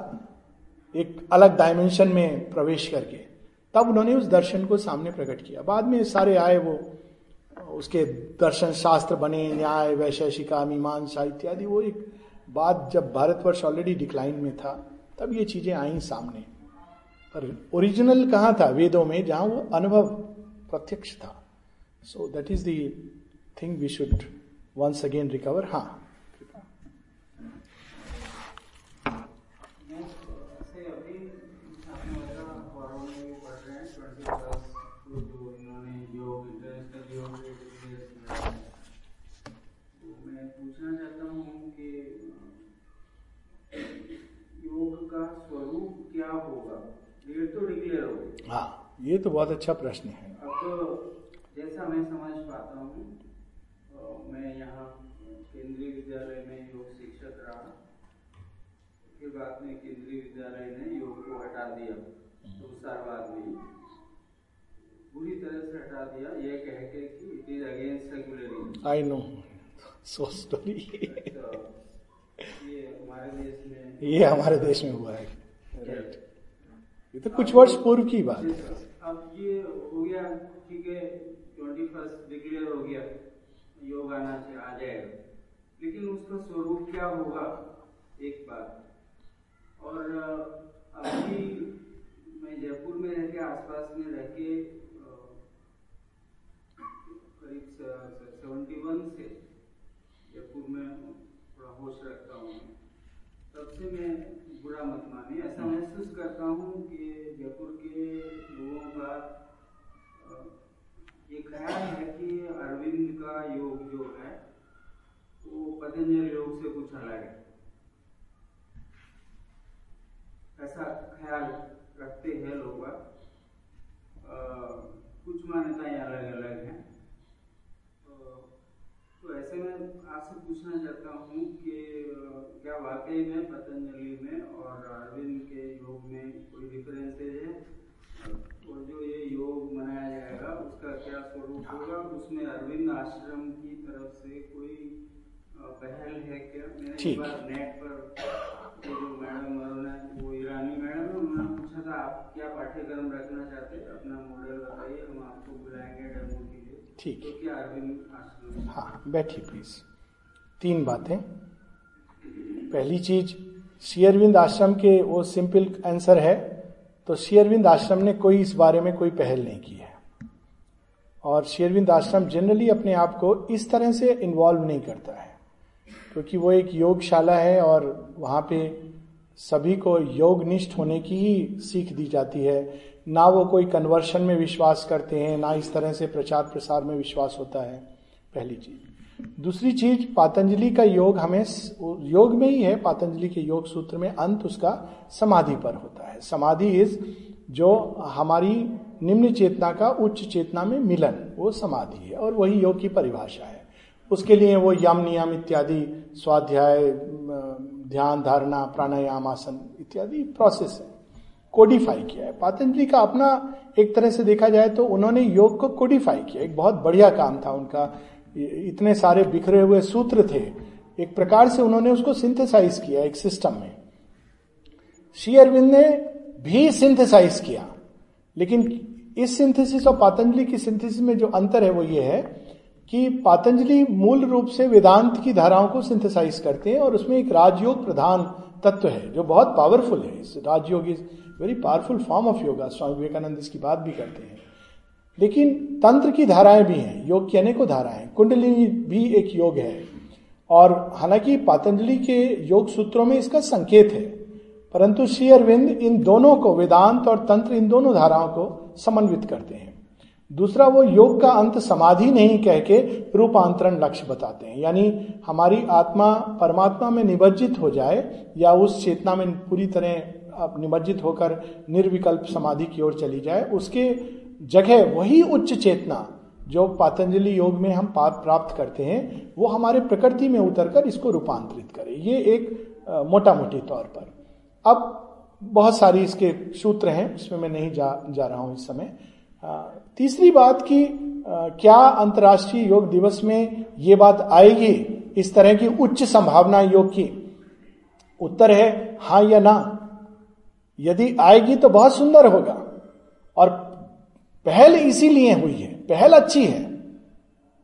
एक अलग डायमेंशन में प्रवेश करके। तब उन्होंने उस दर्शन को सामने प्रकट किया। बाद में सारे आए वो, उसके दर्शन शास्त्र बने, न्याय, वैशेषिका, मीमांसा इत्यादि। वो एक बात जब भारतवर्ष ऑलरेडी डिक्लाइन में था, तब ये चीज़ें आई सामने। पर ओरिजिनल कहाँ था? वेदों में, जहाँ वो अनुभव प्रत्यक्ष था। So that is the thing we should once again recover हाँ। हाँ ये तो बहुत अच्छा प्रश्न है। अब तो जैसा मैं समझ पाता हूँ मैं यहाँ केंद्रीय विद्यालय में योग शिक्षक रहा। फिर बाद में केंद्रीय विद्यालय ने योग को हटा दिया तो सारवाद में। पूरी तरह से हटा दिया ये कह के कि it is against secularism I know so story तो ये हमारे देश में ये हमारे देश में हुआ है। ये तो कुछ वर्ष पूर्व की बात है। अब ये हो गया, ठीक है ट्वेंटी फ़र्स्ट डिक्लेयर हो गया, योग आना आ जाएगा। लेकिन उसका स्वरूप क्या होगा? एक बात। और अभी मैं जयपुर में रह के, आसपास में रह के करीब सेवेंटी वन से जयपुर में थोड़ा होश रखता हूँ। तब से मैं बुरा मत मानिए ऐसा महसूस करता हूँ कि जयपुर के लोगों का ये ख्याल है कि अरविंद का योग जो है, वो पतंजलि योग से कुछ अलग है ऐसा ख्याल रखते हैं लोग कुछ मान्यताएँ अलग अलग हैं तो, तो ऐसे में आपसे पूछना चाहता हूँ कि क्या वाकई में पतंजलि में और अरविंद के योग में कोई डिफरेंसेज है? और जो ये योग मनाया जाएगा उसका क्या स्वरूप होगा? उसमें अरविंद आश्रम की तरफ़ से कोई पहल है क्या? मैंने एक बार नेट पर ये जो मैडम वो ईरानी मैडम है उन्होंने पूछा था आप क्या पाठ्यक्रम रखना चाहते हैं? अपना मॉडल बताइए हम आपको बुलाएँगे डेमो ठीक। हाँ बैठिए प्लीज़ तीन बातें। पहली चीज़ शेयरविंद आश्रम के वो सिंपल आंसर है। तो शेयरविंद आश्रम ने कोई इस बारे में कोई पहल नहीं की है। और शेयरविंद आश्रम जनरली अपने आप को इस तरह से इन्वॉल्व नहीं करता है। क्योंकि वो एक योगशाला है और वहाँ पे सभी को योग निष्ठ होने की ही सीख दी जाती है। ना वो कोई कन्वर्शन में विश्वास करते हैं, ना इस तरह से प्रचार प्रसार में विश्वास होता है, पहली चीज़। दूसरी चीज़, पातंजलि का योग हमें योग में ही है, पातंजलि के योग सूत्र में अंत उसका समाधि पर होता है। समाधि इज़ जो हमारी निम्न चेतना का उच्च चेतना में मिलन, वो समाधि है, और वही योग की परिभाषा है। उसके लिए वो यम नियम इत्यादि, स्वाध्याय ध्यान, धारणा, प्राणायाम, आसन इत्यादि प्रोसेस है। कोडिफाई किया है। पातंजलि का अपना एक तरह से देखा जाए तो उन्होंने योग को कोडिफाई किया। एक बहुत बढ़िया काम था उनका। इतने सारे बिखरे हुए सूत्र थे। एक प्रकार से उन्होंने उसको सिंथेसाइज किया एक सिस्टम में। श्री अरविंद ने भी सिंथेसाइज किया। लेकिन इस सिंथेसिस और पातंजलि की सिंथेसिस में जो अंतर है वो ये है कि पातंजलि मूल रूप से वेदांत की धाराओं को सिंथेसाइज करते हैं और उसमें एक राजयोग प्रधान तत्व है, जो बहुत पावरफुल है। इस Rajyoga is very powerful form of yoga Swami Vivekananda इसकी बात भी करते हैं। लेकिन तंत्र की धाराएँ भी हैं, योग की अनेकों धाराएँ। कुंडलिनी भी एक योग है। और हालाँकि पातंजलि के योग सूत्रों में इसका संकेत है, परंतु श्री अरविंद इन दोनों को, वेदांत और तंत्र इन दोनों धाराओं को समन्वित करते हैं। दूसरा वो योग का अंत समाधि नहीं कह के रूपांतरण लक्ष्य बताते हैं। यानी हमारी आत्मा परमात्मा में निमज्जित हो जाए या उस चेतना में पूरी तरह निमज्जित होकर निर्विकल्प समाधि की ओर चली जाए, उसके जगह वही उच्च चेतना जो पातंजलि योग में हम पाप प्राप्त करते हैं, वो हमारे प्रकृति में उतरकर इसको रूपांतरित करे। ये एक मोटा मोटी तौर पर। अब बहुत सारी इसके सूत्र हैं उसमें मैं नहीं जा जा रहा हूँ इस समय। तीसरी बात कि क्या अंतर्राष्ट्रीय योग दिवस में ये बात आएगी? इस तरह की उच्च संभावना योग की। उत्तर है, हाँ या ना। यदि आएगी तो बहुत सुंदर होगा। और पहल इसीलिए हुई है, पहल अच्छी है।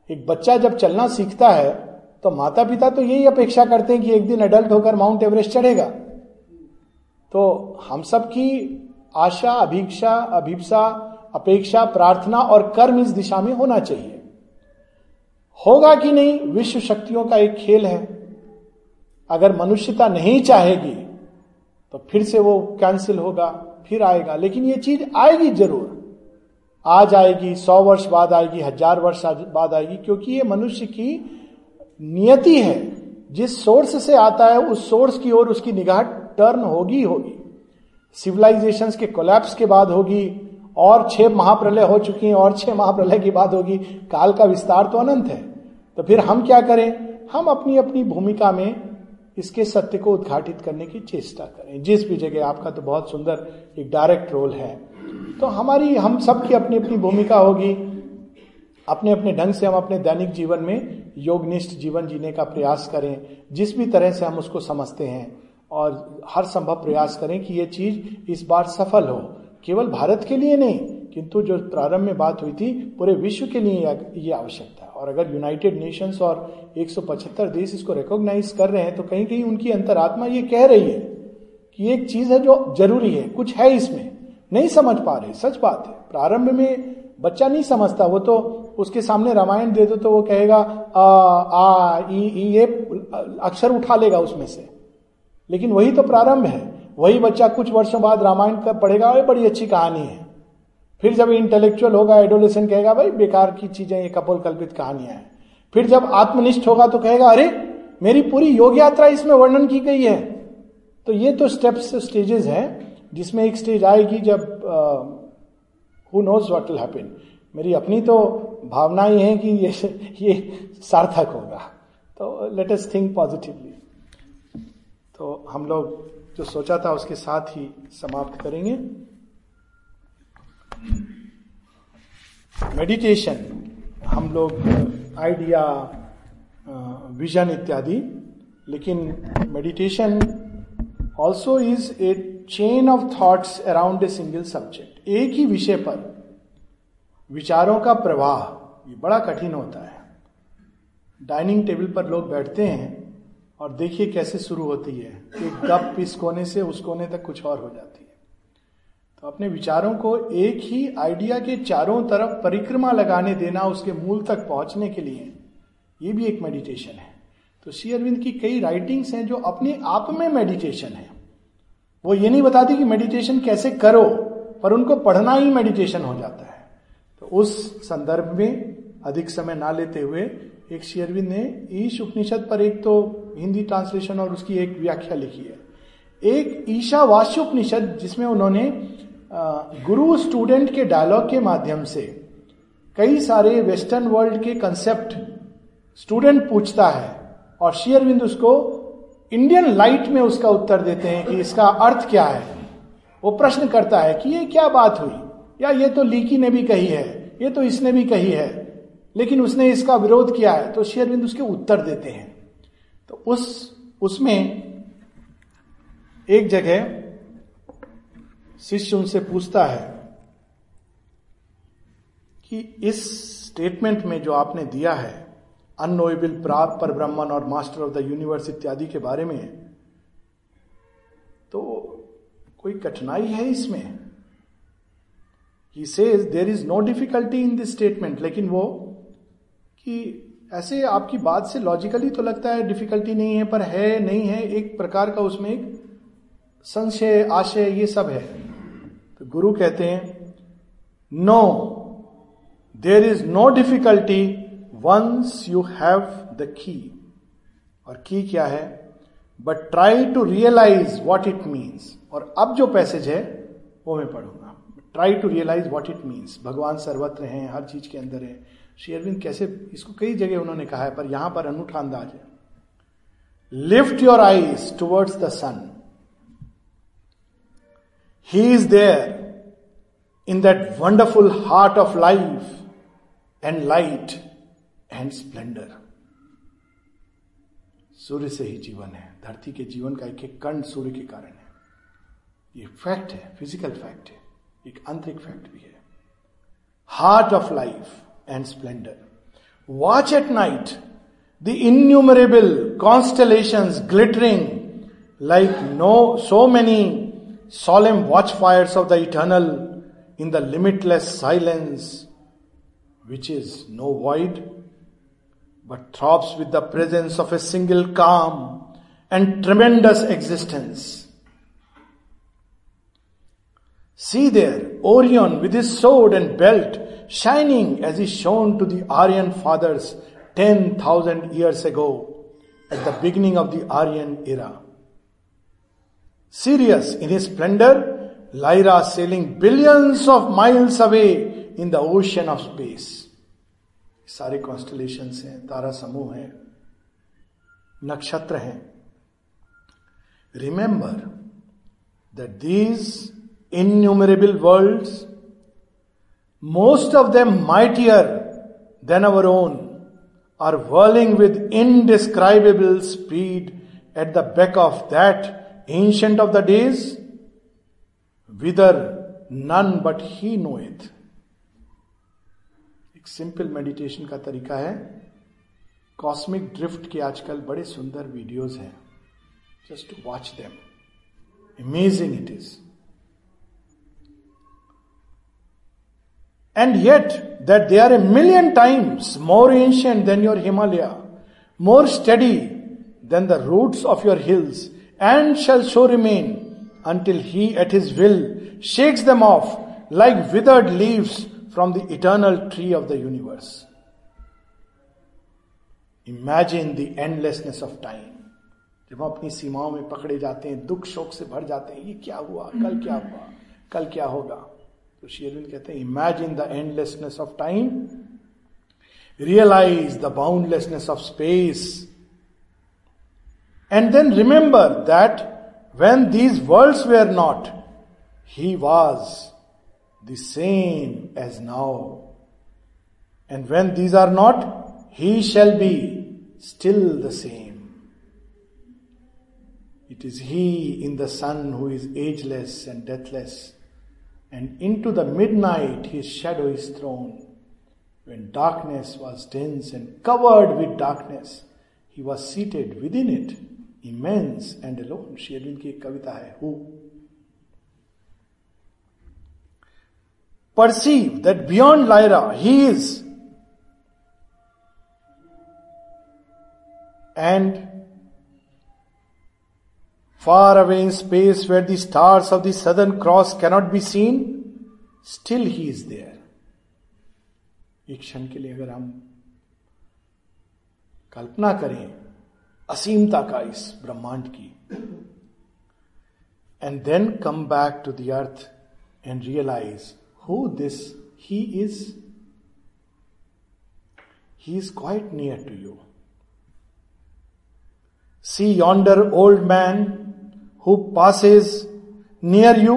एक बच्चा जब चलना सीखता है तो माता पिता तो यही अपेक्षा करते हैं कि एक दिन अडल्ट होकर माउंट एवरेस्ट चढ़ेगा। तो हम सब की आशा, अभीक्षा, अभिप्सा अपेक्षा, प्रार्थना और कर्म इस दिशा में होना चाहिए। होगा कि नहीं, विश्व शक्तियों का एक खेल है। अगर मनुष्यता नहीं चाहेगी तो फिर से वो कैंसिल होगा, फिर आएगा। लेकिन ये चीज़ आएगी ज़रूर। आज आएगी, सौ वर्ष बाद आएगी, हज़ार वर्ष बाद आएगी, क्योंकि ये मनुष्य की नियति है। जिस सोर्स से आता है, उस सोर्स की ओर उसकी निगाह टर्न होगी होगी। सिविलाइजेशन के कोलैप्स के बाद होगी और छह महाप्रलय हो चुकी हैं और छह महाप्रलय की बात होगी। काल का विस्तार तो अनंत है। तो फिर हम क्या करें? हम अपनी अपनी भूमिका में इसके सत्य को उद्घाटित करने की चेष्टा करें। जिस भी जगह आपका तो बहुत सुंदर एक डायरेक्ट रोल है। तो हमारी, हम सबकी अपनी अपनी भूमिका होगी। अपने अपने ढंग से हम अपने दैनिक जीवन में योगनिष्ठ जीवन जीने का प्रयास करें। जिस भी तरह से हम उसको समझते हैं और हर संभव प्रयास करें कि ये चीज़ इस बार सफल हो। केवल भारत के लिए नहीं किंतु जो प्रारंभ में बात हुई थी पूरे विश्व के लिए ये आवश्यकता है और अगर यूनाइटेड नेशंस और 175 देश इसको रिकॉग्नाइज कर रहे हैं तो कहीं कहीं उनकी अंतरात्मा ये कह रही है कि एक चीज़ है जो ज़रूरी है कुछ है इसमें। नहीं समझ पा रहे सच बात है। प्रारंभ में बच्चा नहीं समझता वो तो उसके सामने रामायण दे दो तो वो कहेगा आ आ ई, ये अक्षर उठा लेगा उसमें से। लेकिन वही तो प्रारंभ है। वही बच्चा कुछ वर्षों बाद रामायण का पढ़ेगा और बड़ी अच्छी कहानी है। फिर जब इंटेलेक्चुअल होगा एडोलेसन कहेगा, भाई, बेकार की चीज़ें, ये कपोल कल्पित कहानियाँ हैं। फिर जब आत्मनिष्ठ होगा तो कहेगा, अरे, मेरी पूरी योग यात्रा इसमें वर्णन की गई है। तो ये तो स्टेप्स स्टेजेस हैं, जिसमें एक स्टेज आएगी जब who knows what will happen मेरी अपनी तो भावना ही है कि ये ये सार्थक होगा। तो लेट अस थिंक पॉजिटिवली तो हम लोग जो सोचा था उसके साथ ही समाप्त करेंगे। मेडिटेशन हम लोग आइडिया विजन इत्यादि, लेकिन meditation also is a chain of thoughts around a single subject एक ही विषय पर विचारों का प्रवाह, ये बड़ा कठिन होता है। डाइनिंग टेबल पर लोग बैठते हैं और देखिए कैसे शुरू होती है एक गप इस कोने से उस कोने तक कुछ और हो जाती है। तो अपने विचारों को एक ही आइडिया के चारों तरफ़ परिक्रमा लगाने देना उसके मूल तक पहुँचने के लिए ये भी एक मेडिटेशन है। तो श्री अरविंद की कई राइटिंग्स हैं जो अपने आप में मेडिटेशन है। वो ये नहीं बताती कि मेडिटेशन कैसे करो, पर उनको पढ़ना ही मेडिटेशन हो जाता है। तो उस संदर्भ में अधिक समय ना लेते हुए एक शेयरविंद ने ईश उपनिषद पर एक तो हिंदी ट्रांसलेशन और उसकी एक व्याख्या लिखी है। एक ईशा उपनिषद जिसमें उन्होंने गुरु स्टूडेंट के डायलॉग के माध्यम से कई सारे वेस्टर्न वर्ल्ड के कंसेप्ट स्टूडेंट पूछता है और शेयरविंद उसको इंडियन लाइट में उसका उत्तर देते हैं कि इसका अर्थ क्या है। वो प्रश्न करता है कि ये क्या बात हुई? या ये तो लीकी ने भी कही है, ये तो इसने भी कही है। लेकिन उसने इसका विरोध किया है तो शेयरबिंद उसके उत्तर देते हैं। तो उस, उसमें एक जगह शिष्य उनसे पूछता है कि इस स्टेटमेंट में जो आपने दिया है अनोएबल प्राप्त पर ब्रह्मन और मास्टर ऑफ़ द यूनिवर्स इत्यादि के बारे में तो कोई कठिनाई है इसमें? He says there is no difficulty in this statement लेकिन वो कि ऐसे आपकी बात से लॉजिकली तो लगता है डिफिकल्टी नहीं है, पर है, नहीं है, एक प्रकार का उसमें एक संशय, आशय, ये सब है। तो गुरु कहते हैं no there is no difficulty once you have the key और की क्या है? But try to realise what it means और अब जो पैसेज है, वो मैं पढ़ूँगा। Try to realise what it means भगवान सर्वत्र हैं, हर चीज़ के अंदर है। श्री अरविंद कैसे, इसको कई जगह उन्होंने कहा है, पर यहाँ पर अनूठा अंदाज है। Lift your eyes towards the sun he is there in that wonderful heart of life and light and splendour सूर्य से ही जीवन है। धरती के जीवन का एक एक कण सूर्य के कारण है। ये फैक्ट है फ़िज़िकल फैक्ट है। एक आंतरिक फैक्ट भी है। Heart of life and splendor. Watch at night the innumerable constellations glittering like no so many solemn watchfires of the eternal in the limitless silence which is no void but throbs with the presence of a single calm and tremendous existence. See there, Orion with his sword and belt shining as he shone to the Aryan fathers 10,000 years ago at the beginning of the Aryan era. Sirius in his splendor, Lyra sailing billions of miles away in the ocean of space. सारे कॉन्स्टलेशन हैं तारा समूह हैं नक्षत्र हैं Remember that these innumerable worlds, most of them mightier than our own, are whirling with indescribable speed at the beck of that ancient of the days, whither none but he knoweth. एक सिंपल मेडिटेशन का तरीका है कॉस्मिक ड्रिफ्ट के आजकल बड़े सुंदर वीडियोस हैं just watch them amazing it is and yet that they are a million times more ancient than your Himalaya more steady than the roots of your hills and shall so remain until he at his will shakes them off like withered leaves from the eternal tree of the universe. Imagine the endlessness of time जब हम अपनी सीमाओं में पकड़े जाते हैं, दुख शोक से भर जाते हैं, ये क्या हुआ, कल क्या हुआ, कल क्या होगा तो शेरविन कहते हैं imagine the endlessness of time realise the boundlessness of space and then remember that when these worlds were not he was the same as now and when these are not he shall be still the same. It is He in the Son who is ageless and deathless, and into the midnight His shadow is thrown. When darkness was dense and covered with darkness, He was seated within it, immense and alone. Sherwin की एक कविता है who perceive that beyond Lyra, He is and far away in space where the stars of the southern cross cannot be seen, still he is there. एक क्षण के लिए अगर हम कल्पना करें असीमता का इस ब्रह्मांड की and then come back to the earth and realise who this he is he is quite near to you See yonder old man who passes near you,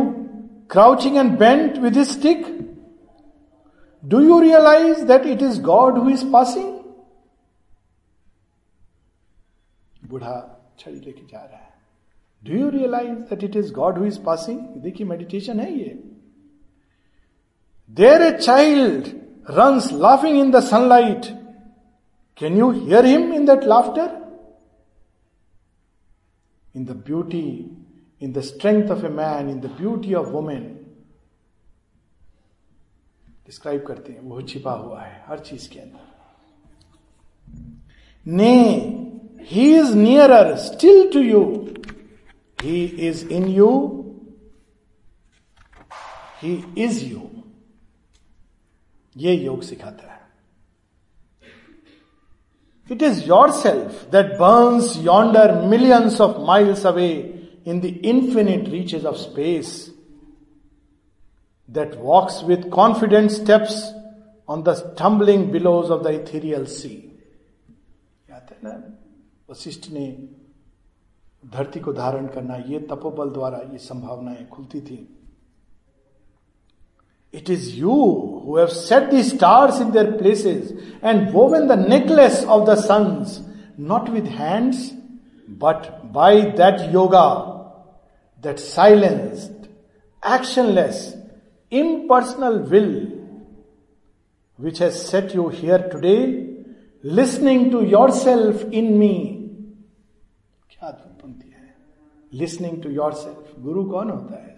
crouching and bent with his stick. Do you realize that it is God who is passing? बूढ़ा छड़ी लेके जा रहा है do you realise that it is God who is passing देखिए मेडिटेशन है ये there a child runs laughing in the sunlight can you hear him in that laughter in the beauty, in the strength of a man, in the beauty of woman. Describe करते हैं वो छिपा हुआ है हर चीज के अंदर ने he is nearer still to you he is in you he is you ये योग सिखाता है It is yourself that burns yonder millions of miles away in the infinite reaches of space, that walks with confident steps on the tumbling billows of the ethereal sea. याद है ना वशिष्ठ ने धरती को धारण करना ये तपोबल द्वारा ये संभावनाएं खुलती थी It is you who have set the stars in their places and woven the necklace of the suns, not with hands, but by that yoga that silenced actionless impersonal will which has set you here today listening to yourself in me क्या पंक्ति है। लिसनिंग टू योर सेल्फ गुरु कौन होता है?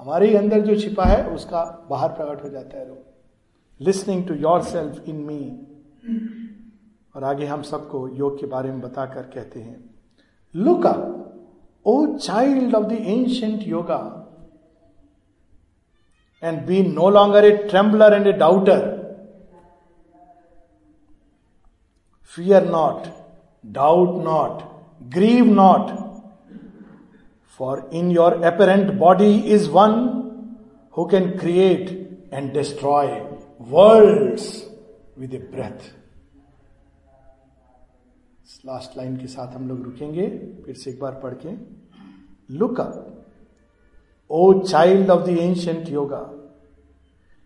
हमारे अंदर जो छिपा है, उसका बाहर प्रकट हो जाता है लोग listening to yourself in me और आगे हम सबको योग के बारे में बताकर कहते हैं। Look up, O child of the ancient yoga, and be no longer a trembler and a doubter. Fear not, doubt not, grieve not, for in your apparent body is one who can create and destroy worlds with a breath. Last line के साथ हम लोग रुकेंगे, फिर से एक बार पढ़ के। Look up O child of the ancient yoga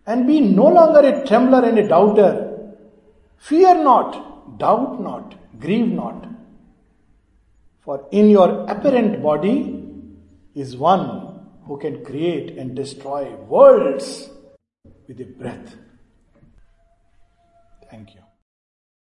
and be no longer a trembler and a doubter fear not doubt not grieve not for in your apparent body is one who can create and destroy worlds with a breath thank you.